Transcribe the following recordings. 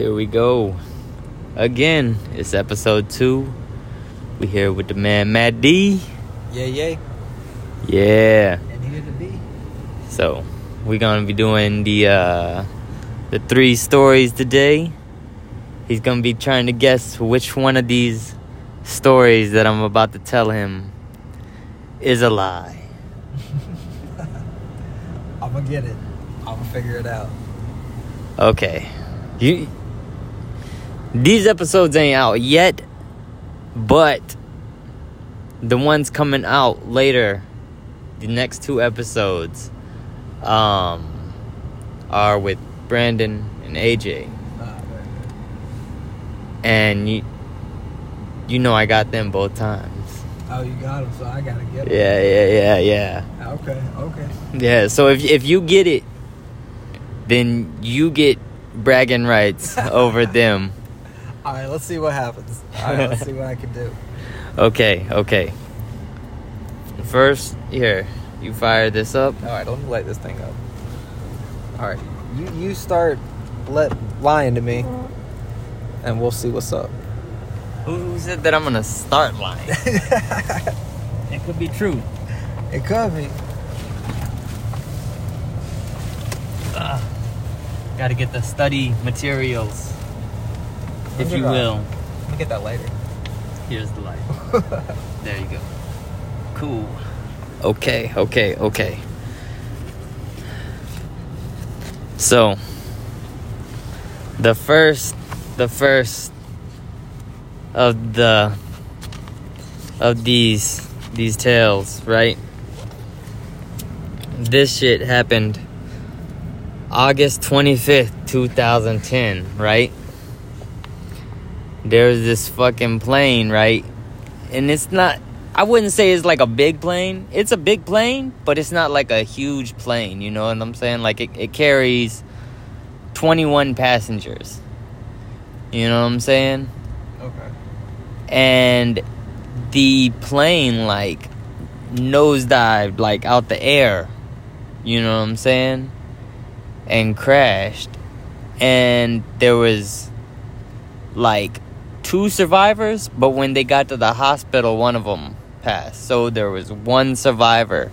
Here we go. Again, it's episode two. We here with the man Matt D. Yeah, yeah. Yeah. And here to be. So we're gonna be doing the uh the three stories today. He's gonna be trying to guess which one of these stories that I'm about to tell him is a lie. I'm gonna get it. I'm gonna figure it out. Okay. You These episodes ain't out yet, but the ones coming out later, the next two episodes um are with Brandon and AJ. And you you know I got them both times. Oh, you got them, so I gotta get him. Yeah, yeah, yeah, yeah. Okay, okay. Yeah, so if if you get it, then you get bragging rights over them. All right, let's see what happens. All right, let's see what I can do. Okay, okay. First, here, you fire this up. All right, let me light this thing up. All right, you you start let lying to me, and we'll see what's up. Who, who said that I'm gonna start lying? it could be true. It could be. Ugh. Gotta get the study materials, if you will. Let me get that later. Here's the light. There you go. Cool. Okay, okay, okay. So, the first, the first of the of these these tales, right? This shit happened August 25th, 2010, right? There's this fucking plane, right? And it's not I wouldn't say it's like a big plane. It's a big plane, but it's not like a huge plane, you know what I'm saying? Like it, it carries 21 passengers. You know what I'm saying? Okay. and the plane like nosedived like out the air you know what i'm saying and crashed and there was like two survivors but when they got to the hospital one of them passed. So there was one survivor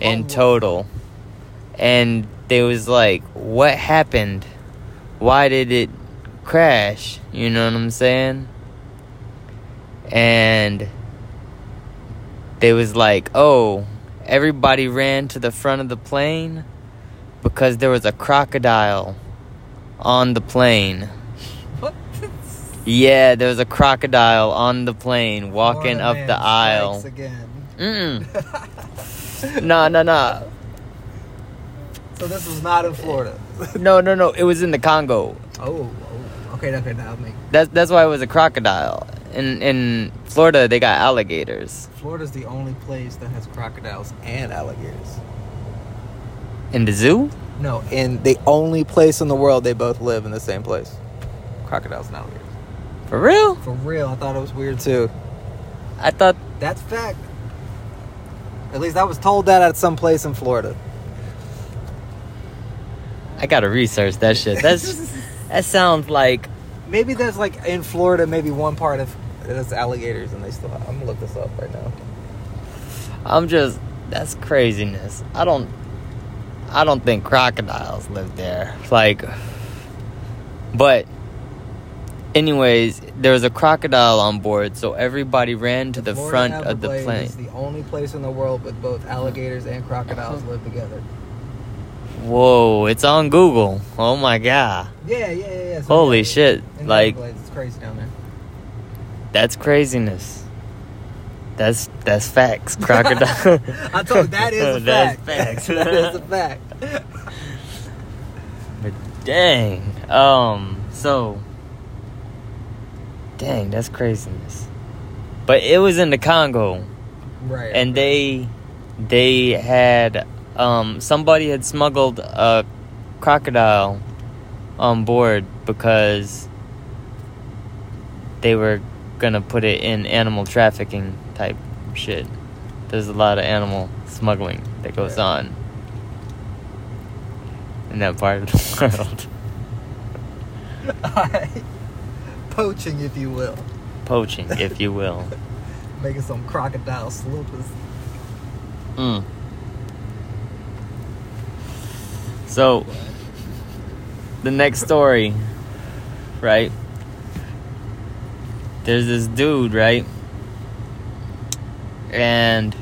in Oh. total. And they was like what happened? Why did it crash? You know what i'm saying? And they was like, "Oh, everybody ran to the front of the plane because there was a crocodile on the plane." Yeah, there was a crocodile on the plane walking up the aisle. Again. Mm. no, no, no. So this was not in Florida. No, no, no. It was in the Congo. oh, oh, okay, okay, now make That's that's why it was a crocodile. In in Florida, they got alligators. Florida's the only place that has crocodiles and alligators. In the zoo? No, in the only place in the world they both live in the same place. Crocodiles and alligators. For real? For real, I thought it was weird too. I thought That's fact. At least I was told that at some place in Florida. I gotta research that shit. That's that sounds like Maybe there's like in Florida, maybe one part of it's alligators, and they still. Have, I'm gonna look this up right now. I'm just that's craziness. I don't I don't think crocodiles live there. Like but anyways, there was a crocodile on board, so everybody ran to the Florida front of the plane. is the only place in the world with both alligators and crocodiles live together. Whoa, it's on Google. Oh my god. Yeah, yeah, yeah. yeah. So, Holy yeah, shit. Like it's crazy down there. that's craziness. That's that's facts. Crocodile. I told you, that is a That's fact. facts. that is a fact. But dang. Um, so dang, that's craziness. But it was in the Congo Right. and they they had um somebody had smuggled a crocodile on board because they were gonna put it in animal trafficking type shit. There's a lot of animal smuggling that goes Yeah. on in that part of the world. Poaching, if you will. Poaching, if you will. Making some crocodile slopers. Mm. So, the next story, right? There's this dude, right? And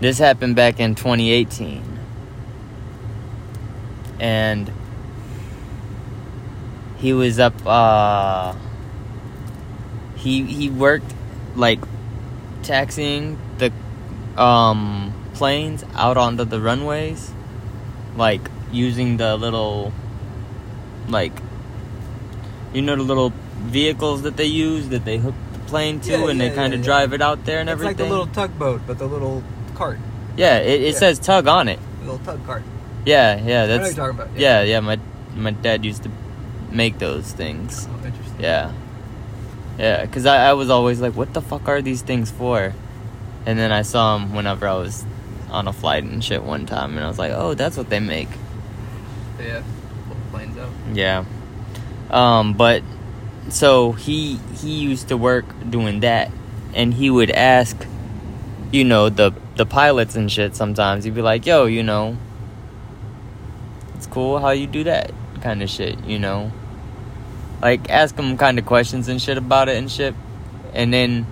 this happened back in 2018. And he was up uh he he worked like taxiing the um planes out onto the runways like using the little like you know the little vehicles that they use that they hook the plane to Yeah, and they kind of yeah, yeah. drive it out there and it's everything It's like the little tugboat, but the little cart. yeah it, it yeah. says tug on it The little tug cart. yeah yeah I know what that's you're talking about. yeah yeah my my dad used to make those things Oh. Yeah. Yeah, because I, I was always like, what the fuck are these things for? And then I saw them whenever I was on a flight and shit one time, and I was like, oh, that's what they make. Yeah. Planes out. Yeah. Um, but so he he used to work doing that, and he would ask, you know, the the pilots and shit. Sometimes he'd be like, yo, you know, it's cool how you do that kind of shit, you know. Like ask him kind of questions and shit about it and shit, and then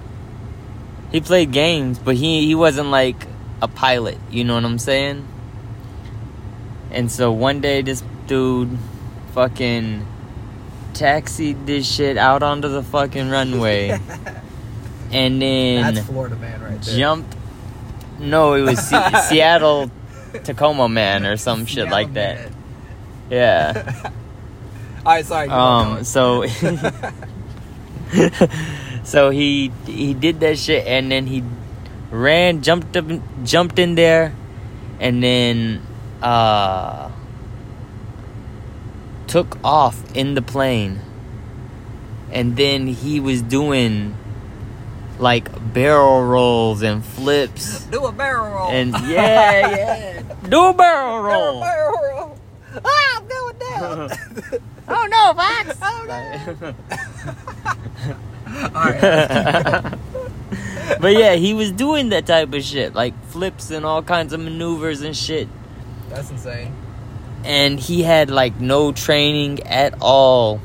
he played games, but he he wasn't like a pilot. You know what I'm saying? And so one day this dude fucking taxied this shit out onto the fucking runway and then That's Florida man right there. jumped no it was Se- Seattle Tacoma man or some shit Seattle like that man. yeah Alright, sorry. um so so he he did that shit and then he ran jumped up jumped in there and then uh took off in the plane and then he was doing like barrel rolls and flips Do a barrel roll. and yeah yeah do a barrel Do a roll barrel roll. Ah, I'm going down. Oh no Fox oh no. Alright. but yeah, he was doing that type of shit, like flips and all kinds of maneuvers and shit. That's insane. And he had like no training at all.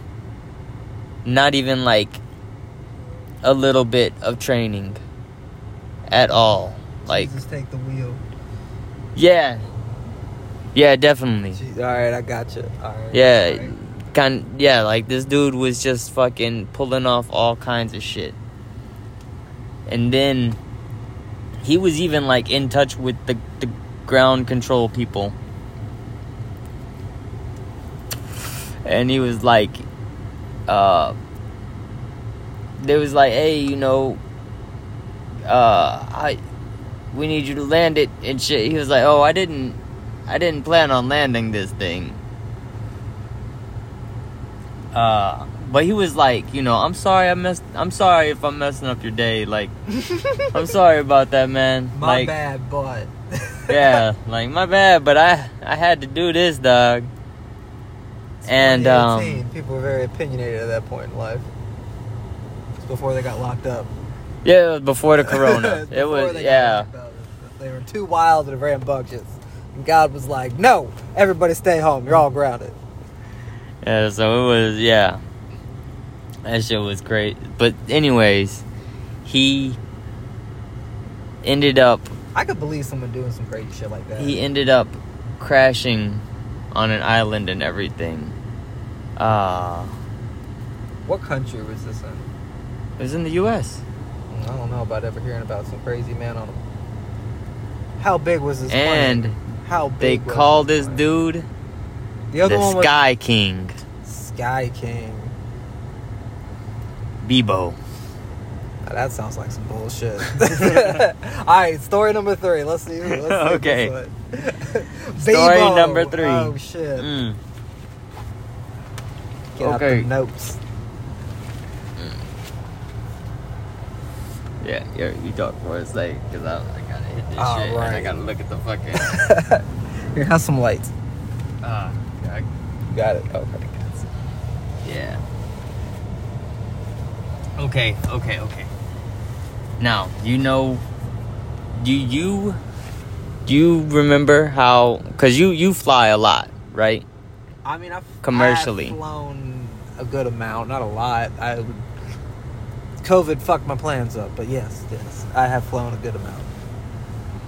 Not even like a little bit of training at all. Like, just take the wheel. yeah. Yeah, definitely. All right, I got you. All right. Yeah, all right. Kind yeah, like this dude was just fucking pulling off all kinds of shit. And then he was even like in touch with the the ground control people. And he was like uh they was like, "Hey, you know, uh I we need you to land it and shit." He was like, "Oh, I didn't I didn't plan on landing this thing." Uh, but he was like, you know, I'm sorry I messed. I'm sorry if I'm messing up your day. Like, I'm sorry about that, man. My like, bad, but. yeah, like my bad, but I I had to do this, dog. It's And um, people were very opinionated at that point in life. It's before they got locked up. yeah, it was before the corona. It was they got yeah. They were too wild and rambunctious. And God was like, "No, everybody stay home. You're all grounded." Yeah. So it was yeah. That shit was great. But anyways, he ended up I could believe someone doing some crazy shit like that. he ended up crashing on an island and everything. Uh what country was this in? it was in the US. I don't know about ever hearing about some crazy man on a. How big was this And plane? How They big was called this plane? dude the other the one Sky King, Sky King. Beebo. Now, that sounds like some bullshit. All right, story number three. Let's see. Let's see Okay. Story Beebo. number three. Oh shit! Mm. Get out okay. the notes. Yeah, yeah, you talk for a sec, cause I, I gotta hit this All shit and I gotta look at the fucking. Here, have some lights. Ah, I, you got it. Okay. Yeah. Okay, okay, okay. Now, you know do you do you remember how cuz you you fly a lot, right? I mean, I've commercially I've flown a good amount, not a lot. I COVID fucked my plans up, but yes, yes, I have flown a good amount.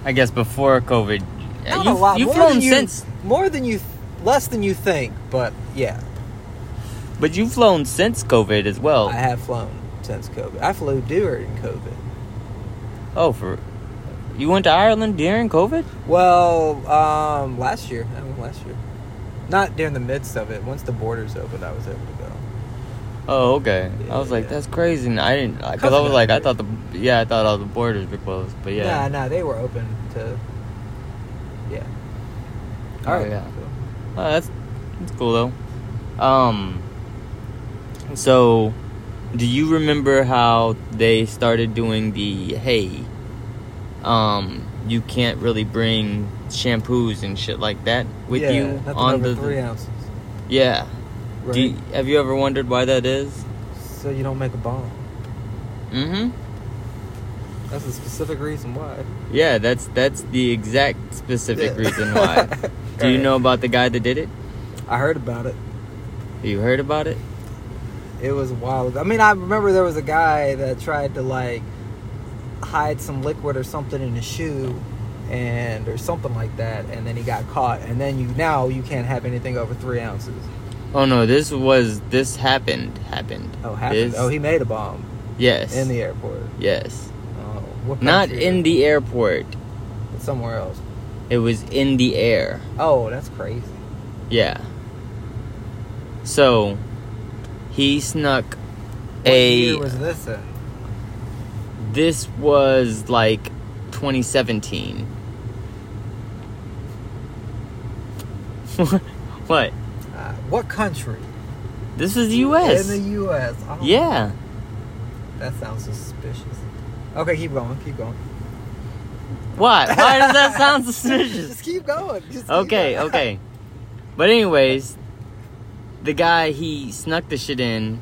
I guess before COVID, not you, a lot. You've more flown you, since more than you less than you think, but yeah, but you've flown since COVID as well. I have flown since COVID. I flew during COVID. oh, for you went to Ireland during COVID? Well, um, last year, I mean, last year, not during the midst of it. Once the borders opened, I was able to go. Oh, okay. I was like, yeah. that's crazy. And I didn't because I was like, I thought the yeah, I thought all the borders were closed, but yeah. Nah, nah, they were open to. Yeah. Oh, All right. yeah. Oh, that's that's cool though. Um. So, do you remember how they started doing the hey? Um, you can't really bring shampoos and shit like that with yeah, you on the three ounces. yeah. Right. You, have you ever wondered why that is? so you don't make a bomb. Mm-hmm. That's a specific reason why. Yeah, that's that's the exact specific Yeah. reason why. Do you know about the guy that did it? I heard about it. You heard about it? It was ago. I mean, I remember there was a guy that tried to like hide some liquid or something in his shoe, and or something like that, and then he got caught. And then you now you can't have anything over three ounces. Oh no, this was this happened happened. Oh, happened. This- Oh, he made a bomb yes in the airport. yes, Oh, what not in the airport. somewhere else. It was in the air. Oh, that's crazy. Yeah. So he snuck What a. year was this in? this was like 2017. what? Uh, what country? This is the U.S. In the U.S. Oh, yeah. That sounds suspicious. Okay, keep going. Keep going. Why? Why does that sound suspicious? Just keep going. Just keep Okay, going. okay. But anyways, the guy he snuck the shit in.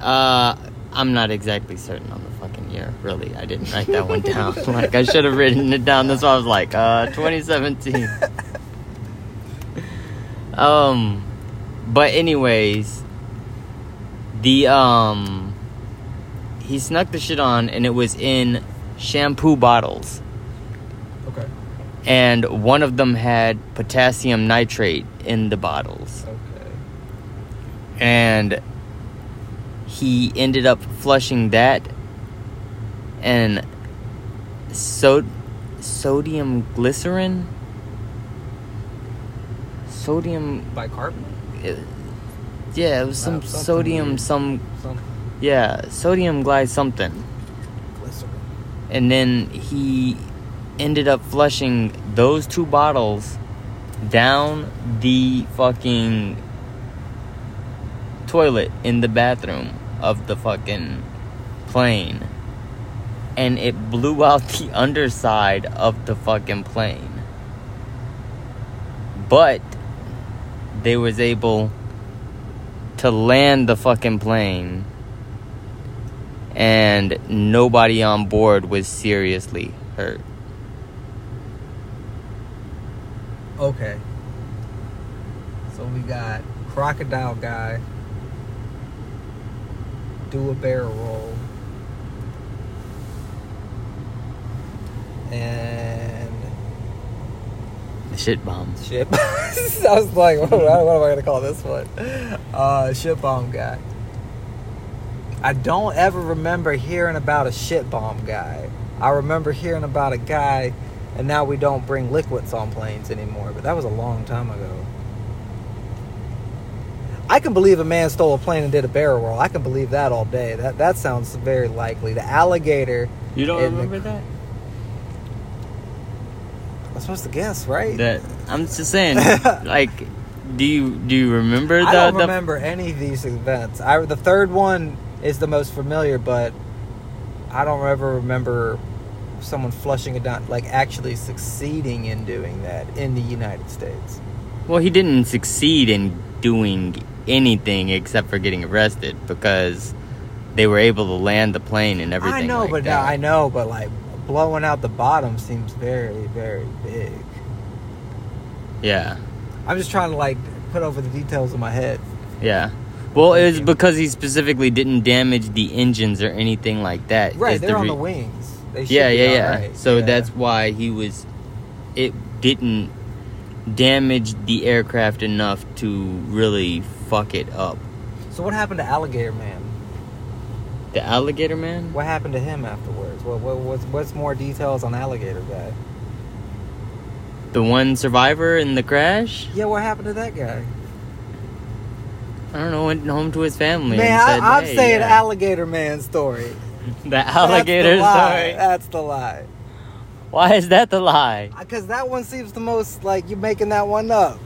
Uh, I'm not exactly certain on the fucking year. Really, I didn't write that one down. like I should have written it down. That's why I was like, uh, 2017. um, but anyways, the um, he snuck the shit on, and it was in shampoo bottles. And one of them had potassium nitrate in the bottles Okay. and he ended up flushing that and so sodium glycerin sodium Bicarbonate. yeah it was some Uh, sodium weird. some Some yeah sodium glide something glycerin. and then he ended up flushing those two bottles down the fucking toilet in the bathroom of the fucking plane. And it blew out the underside of the fucking plane. But they was able to land the fucking plane. And nobody on board was seriously hurt. Okay. So we got crocodile guy. Do a barrel roll. And the Shit bomb. ship. I was like, what, what am I gonna call this one? Uh, shit bomb guy. I don't ever remember hearing about a shit bomb guy. I remember hearing about a guy, and now we don't bring liquids on planes anymore. But that was a long time ago. I can believe a man stole a plane and did a barrel roll. I can believe that all day. That that sounds very likely. The alligator. You don't in the- remember that? I'm supposed to guess, right? That I'm just saying. like, do you do you remember the I don't the remember any of these events. I the third one is the most familiar, but I don't ever remember someone flushing it down, like actually succeeding in doing that in the United States. Well, he didn't succeed in doing anything except for getting arrested because they were able to land the plane and everything. I know, like but that. I know, but like blowing out the bottom seems very, very big. Yeah, I'm just trying to like put over the details in my head. yeah. Well, it was because he specifically didn't damage the engines or anything like that. Right, is they're on re- the wings. They Yeah, yeah, yeah. right. So Yeah. that's why he was. It didn't damage the aircraft enough to really fuck it up. So what happened to Alligator Man? The alligator man. What happened to him afterwards? What, what what's what's more details on Alligator Guy? The one survivor in the crash. Yeah, what happened to that guy? I don't know. Went home to his family. Man, and said, I, I'm "Hey, saying yeah." Alligator Man story. the alligator That's the lie. story. That's the lie. Why is that the lie? Because that one seems the most like you're making that one up.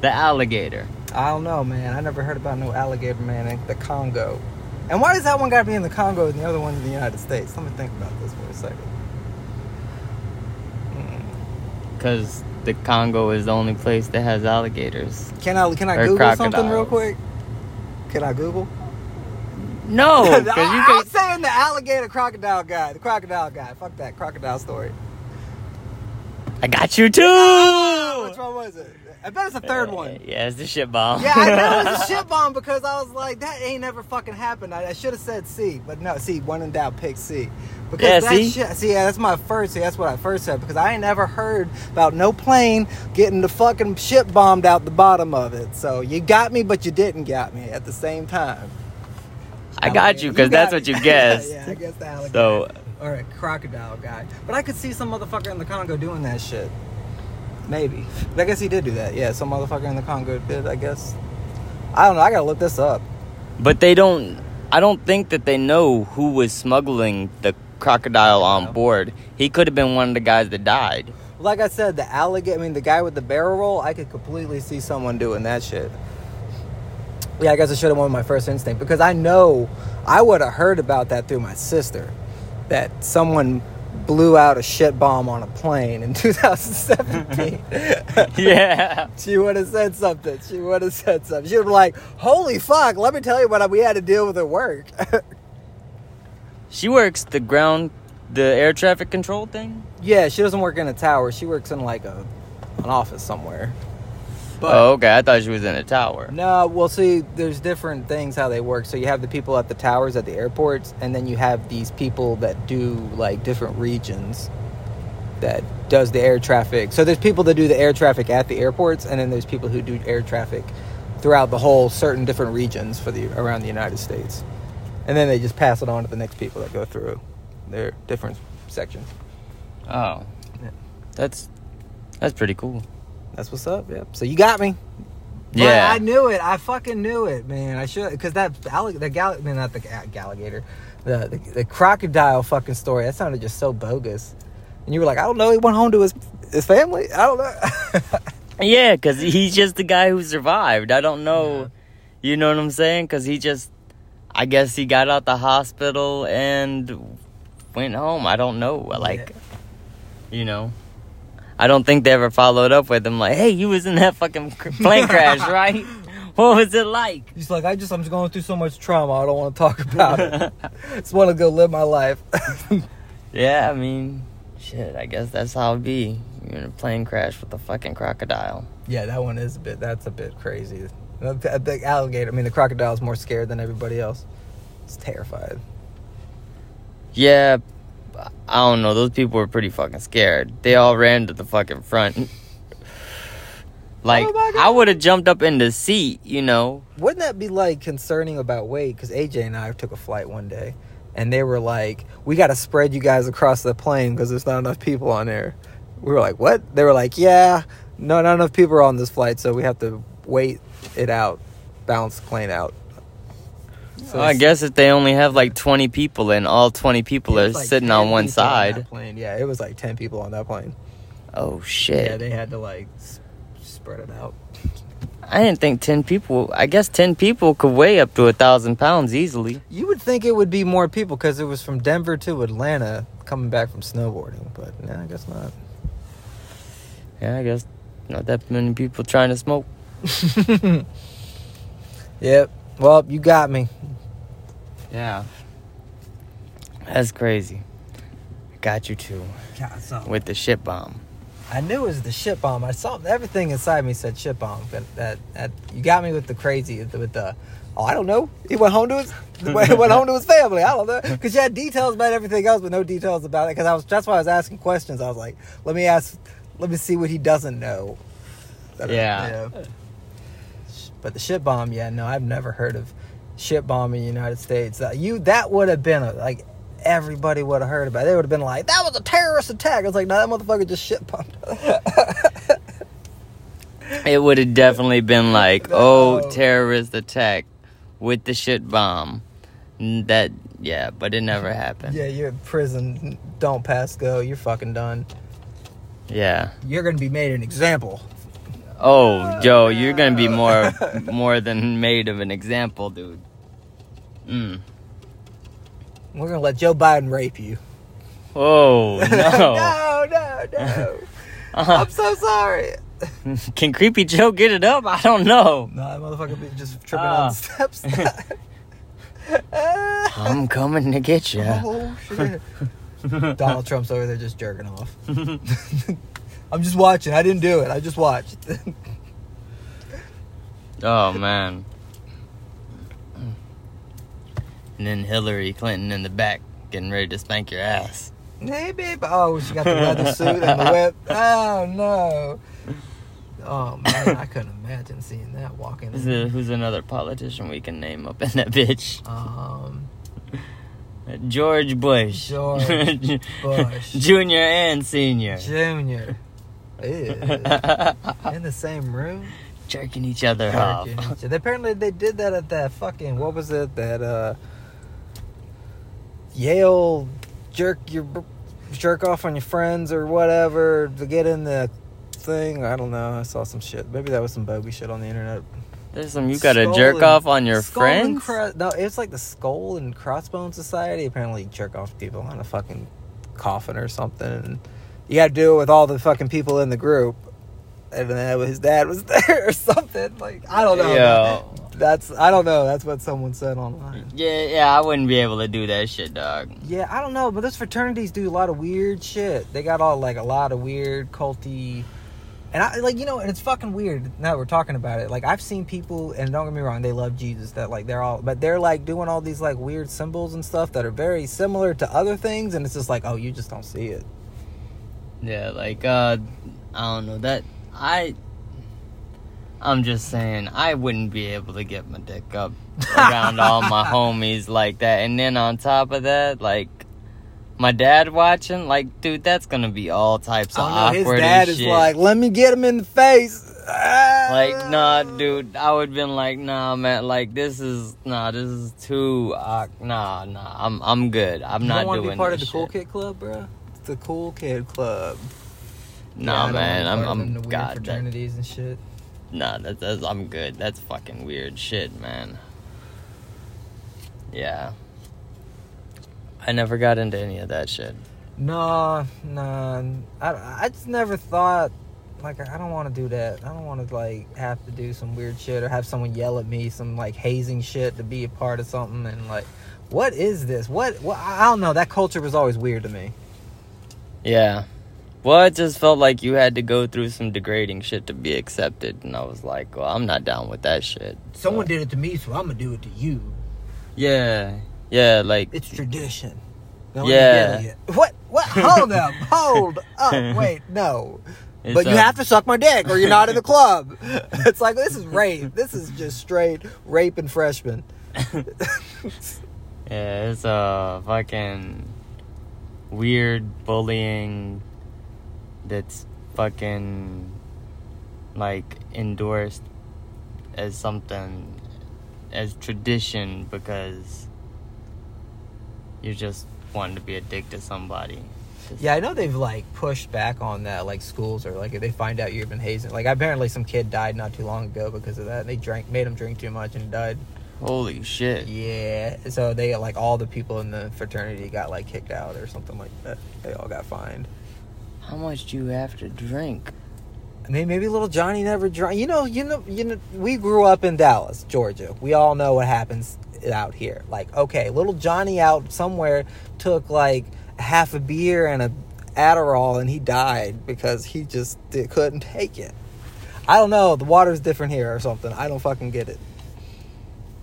The alligator. I don't know, man. I never heard about no alligator man in the Congo. And why does that one got to be in the Congo and the other one in the United States? Let me think about this for a second. Hmm. Because the Congo is the only place that has alligators. Can I can I Google something real quick? Can I Google? No, because you I'm saying the alligator crocodile guy, the crocodile guy. Fuck that crocodile story. I got you too. Which one was it? I bet it's the third one. Uh, yeah, it's the shit bomb. Yeah, I know it was a shit bomb because I was like, that ain't never fucking happened. I, I should have said C, but no, C. One in doubt, pick C. Because Yeah, that see? shit. See, yeah, that's my first. See, that's what I first said because I ain't never heard about no plane getting the fucking shit bombed out the bottom of it. So you got me, but you didn't got me at the same time. I got you because that's what you guessed. yeah, I guess the alligator. So Or a crocodile guy. But I could see some motherfucker in the Congo doing that shit. Maybe. But I guess he did do that. Yeah, some motherfucker in the Congo did, I guess. I don't know. I gotta look this up. But they don't. I don't think that they know who was smuggling the crocodile on board. He could have been one of the guys that died. Like I said, the alligator, I mean, the guy with the barrel roll, I could completely see someone doing that shit. Yeah, I guess I should have went with my first instinct because I know I would have heard about that through my sister. That someone blew out a shit bomb on a plane in 2017. yeah. She would have said something. She would have said something. She would be like, "Holy fuck! Let me tell you what we had to deal with at work." She works the ground, the air traffic control thing. yeah, she doesn't work in a tower. She works in like a an office somewhere. But oh, okay. I thought she was in a tower. no, well, see, there's different things how they work. So you have the people at the towers at the airports, and then you have these people that do like different regions that does the air traffic. So there's people that do the air traffic at the airports, and then there's people who do air traffic throughout the whole certain different regions for the around the United States, and then they just pass it on to the next people that go through their different sections. Oh, Yeah. that's that's pretty cool. That's what's up. Yep. So you got me. But Yeah. I knew it. I fucking knew it, man. I should because that allig- the gal, I mean, not the alligator, the, the the crocodile fucking story. That sounded just so bogus. And you were like, I don't know. He went home to his his family. I don't know. Yeah, because he's just the guy who survived. I don't know. You know what I'm saying? Because he just, I guess he got out the hospital and went home. I don't know. Like, you know. I don't think they ever followed up with him like, hey, you was in that fucking plane crash, right? What was it like? He's like, I just I'm just going through so much trauma. I don't want to talk about it. just want to go live my life. Yeah, I mean, shit, I guess that's how it be. You're in a plane crash with a fucking crocodile. yeah, that one is a bit. That's a bit crazy. The, alligator. I mean, the crocodile is more scared than everybody else. It's terrified. Yeah, I don't know. Those people were pretty fucking scared. They all ran to the fucking front. Like, Oh. I would have jumped up in the seat, you know. Wouldn't that be like concerning about weight? Because AJ and I took a flight one day, and they were like, "We got to spread you guys across the plane because there's not enough people on there." We were like, "What?" They were like, "Yeah, no, not enough people are on this flight, so we have to wait it out, balance the plane out." So I guess if they only have like 20 people and all 20 people are like sitting on one side. plane. Yeah, it was like ten people on that plane. Oh, shit. Yeah, they had to like s- spread it out. I didn't think 10 people, I guess 10 people could weigh up to a thousand pounds easily. You would think it would be more people because it was from Denver to Atlanta coming back from snowboarding, but no, I guess not. Yeah, I guess not that many people trying to smoke. yep. Well, you got me. Yeah. That's crazy. Got you too so with the shit bomb. I knew it was the shit bomb. I saw everything inside me said shit bomb, but that, that you got me with the crazy with the. Oh, I don't know. He went home to his went home to his family. I don't know because you had details about everything else, but no details about it. Because I was that's why I was asking questions. I was like, let me ask, let me see what he doesn't know. Yeah. know. But the ship bomb, yeah, no, I've never heard of ship bomb in the United States. That you that would have been a, like everybody would have heard about. it. They would have been like, that was a terrorist attack. I was like, no, that motherfucker just shit bombed. It would have definitely been like, oh, terrorist attack with the shit bomb. That, yeah, but it never happened. Yeah, you're in prison. Don't pass go. You're fucking done. Yeah. You're gonna be made an example. Oh, Joe, you're gonna be more, more than made of an example, dude. Mm. We're gonna let Joe Biden rape you. Oh no. no, no, no. Uh-huh. I'm so sorry. Can Creepy Joe get it up? I don't know. No, that motherfucker be just tripping Ah. on steps. I'm coming to get you. oh. Donald Trump's over there just jerking off. I'm just watching. I didn't do it. I just watched. Oh man. And then Hillary Clinton in the back getting ready to spank your ass. hey, babe. Oh, she got the leather suit and the whip. Oh no. Oh man, I couldn't imagine seeing that walking. Who's, a, who's another politician we can name up in that bitch? Um, George Bush. George Bush. Junior and senior. Junior. In the same room. Jerking each other off. Each other. Apparently, they did that at that fucking what was it? That uh, Yale jerk your jerk off on your friends or whatever to get in the thing. I don't know. I saw some shit. Maybe that was some bogey shit on the internet. There's some you gotta jerk and- off on your friends? Cro- no, it's like the Skull and Crossbone Society. Apparently, you jerk off people on a fucking coffin or something, and you got to do it with all the fucking people in the group. And then his dad was there or something. Like I don't know. Yo. That's I don't know. That's what someone said online. Yeah, yeah, I wouldn't be able to do that shit, dog. Yeah, I don't know, but those fraternities do a lot of weird shit. They got all like a lot of weird culty, and I like you know, and it's fucking weird. Now that we're talking about it, like I've seen people, and don't get me wrong, they love Jesus. That like they're all, but they're like doing all these like weird symbols and stuff that are very similar to other things, and it's just like, oh, you just don't see it. Yeah, like uh I don't know that I I'm just saying I wouldn't be able to get my dick up around all my homies like that. And then on top of that, like my dad watching, like dude, that's gonna be all types of I don't know. His awkward dad is shit. like, let me get him in the face. Like, nah, dude, I would been like, nah, man, like this is nah, this is too, uh, nah, nah, I'm, I'm good. I'm You not don't want doing to be part of the this cool kid club, bro. The cool kid club. Nah, don't man, I'm, be part of I'm, God, that, fraternities and shit. nah, that's, that's, I'm good. That's fucking weird shit, man. Yeah. I never got into any of that shit. Nah, nah. I, I just never thought, like, I don't want to do that. I don't want to, like, have to do some weird shit or have someone yell at me, some, like, hazing shit to be a part of something. And, like, what is this? What, what? I don't know. That culture was always weird to me. Yeah. Well, it just felt like you had to go through some degrading shit to be accepted, and I was like, well, I'm not down with that shit. Someone So- did it to me, so I'm going to do it to you. Yeah, yeah, like It's tradition. No, Yeah. I'm an idiot. What? What? Hold up. Hold up. Wait, no. it's, but you uh, have to suck my dick or you're not in the club. It's like, this is rape. This is just straight rape and freshman. Yeah, it's a fucking weird bullying that's fucking like endorsed as something as tradition because you're just wanting to be a dick to somebody. Yeah, I know they've like pushed back on that. Like schools or like if they find out you've been hazing. Like apparently some kid died not too long ago because of that. They drank, made him drink too much and died. Holy shit. Yeah, so they like all the people in the fraternity got like kicked out or something like that. They all got fined. How much do you have to drink? I mean, maybe little Johnny never drank. You know, you know, you know. We grew up in Dallas, Georgia. We all know what happens out here. Like, okay, little Johnny out somewhere took like half a beer and a Adderall and he died because he just couldn't take it. I don't know. The water's different here or something. I don't fucking get it.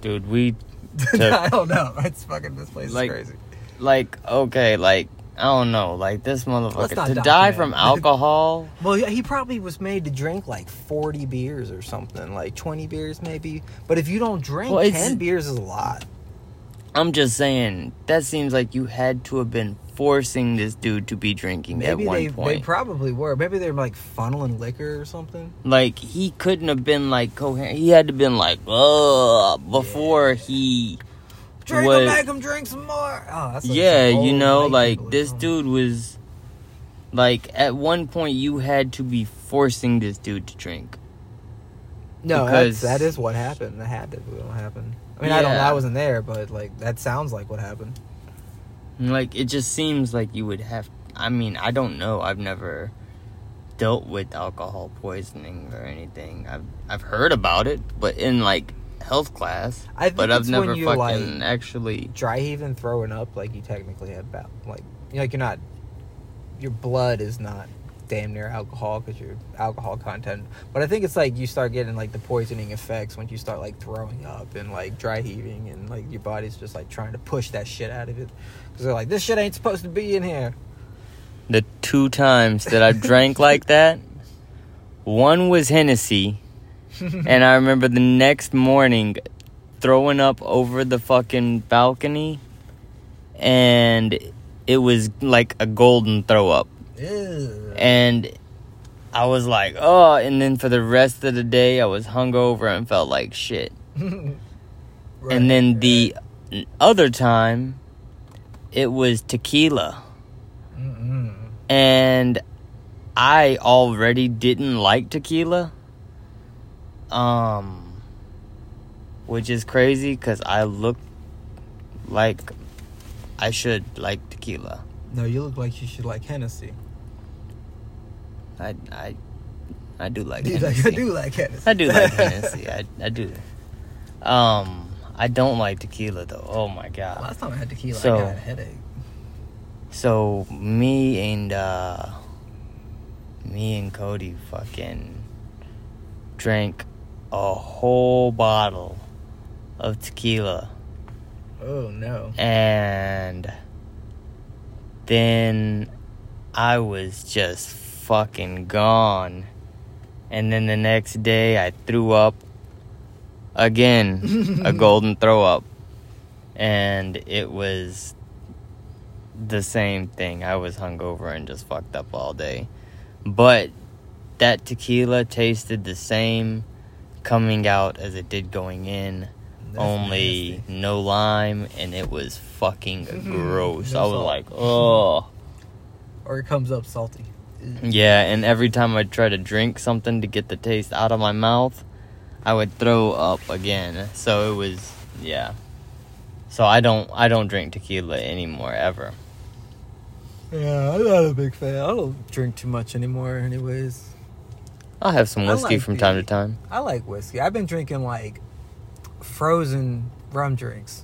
Dude, we I don't know. It's fucking this place Like, is crazy. like okay, like I don't know, like this motherfucker not to die document. from alcohol. Well, he he probably was made to drink like 40 beers or something, like 20 beers maybe. But if you don't drink, Well, 10 beers is a lot. I'm just saying that seems like you had to have been forcing this dude to be drinking Maybe at one they, they probably were. Maybe they were like funneling liquor or something. like he couldn't have been like coherent. He had to been like ugh before he Drink was- him, make him drink some more. Oh, yeah, you know, like this dude was like at one point you had to be forcing this dude to drink. No, because- that's, what happened. That had to happen. I mean, I don't. I wasn't there, but like that sounds like what happened. Like it just seems like you would have. I mean, I don't know. I've never dealt with alcohol poisoning or anything. I've I've heard about it, but in like health class. I But I've never you fucking like actually. dry heaving, throwing up, like you technically have about like you know, like you're not. Your blood is not damn near alcohol because your alcohol content. But I think it's like you start getting like the poisoning effects once you start like throwing up and like dry heaving and like your body's just like trying to push that shit out of it because they're like this shit ain't supposed to be in here. The two times that I drank like that, one was Hennessy, and I remember the next morning throwing up over the fucking balcony, and it was like a golden throw up. Ew. And I was like, oh, and then for the rest of the day, I was hungover and felt like shit. Right, and then right. the other time, it was tequila. Mm-mm. and I already didn't like tequila. Um, which is crazy because I look like I should like tequila. No, you look like you should like Hennessy. I I I do like Hennessy. I do like Hennessy. I do like Hennessy. I I do. Um, I don't like tequila though. Oh my god. Last time I had tequila, So- I got a headache. So me and uh me and Cody fucking drank a whole bottle of tequila Oh no. and then I was just fucking gone. And then the next day I threw up again, a golden throw up. And it was the same thing. I was hungover and just fucked up all day. But that tequila tasted the same coming out as it did going in. That's only nasty. no lime and it was fucking gross. I was like, oh. Or it comes up salty. Yeah, and every time I try to drink something to get the taste out of my mouth, I would throw up again. So it was yeah. So I don't I don't drink tequila anymore ever. Yeah, I'm not a big fan. I don't drink too much anymore, anyways. I'll have some whiskey like from the- time to time. I like whiskey. I've been drinking like frozen rum drinks.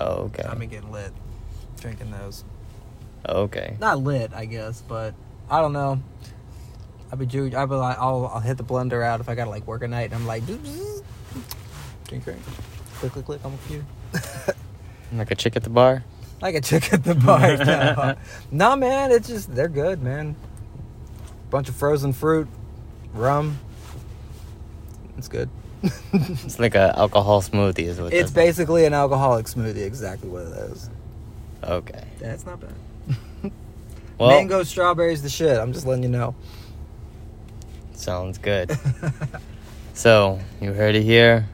Oh, okay. I've been getting lit drinking those. Okay. Not lit, I guess, but I don't know. I'll be ju- I'll be like, I'll, I'll hit the blender out if I gotta like work a night, and I'm like, drink, drink, click, click, click on the computer. Like a chick at the bar? like a chick at the bar. no. nah, man, it's just they're good, man. Bunch of frozen fruit, rum. It's good. It's like a alcohol smoothie is what It's basically an alcoholic smoothie, exactly what it is. Okay. That's not bad. Well, Mango strawberries, the shit. I'm just letting you know. sounds good. So, you heard it here.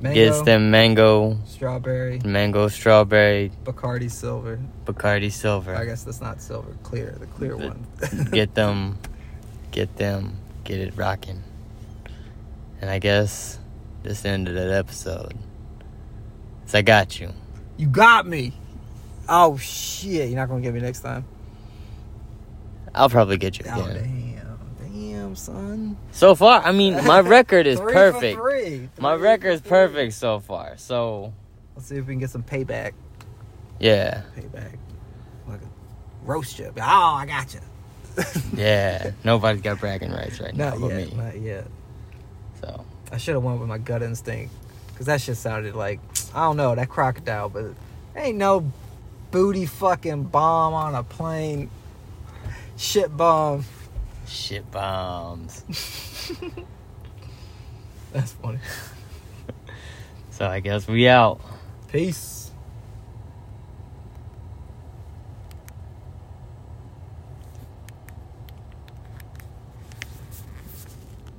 Mango, Gets them mango, strawberry, mango strawberry, Bacardi silver. Bacardi silver. I guess that's not silver, clear, the clear The- one. get them, get them, get it rocking. And I guess this ended the that episode. So I got you. You got me. Oh shit! You're not gonna get me next time. I'll probably get you Oh again. damn, damn. Damn, son. So far, I mean, my record is Three for perfect. three. My record is perfect so far. So Let's see if we can get some payback. yeah, Payback. Look, roast you. Oh, I got you. yeah. Nobody's got bragging rights right now Not but me. Not yet. So I should have went with my gut instinct because that shit sounded like I don't know that crocodile, but ain't no booty fucking bomb on a plane. Shit bomb. shit bombs. That's funny. So I guess we out. Peace.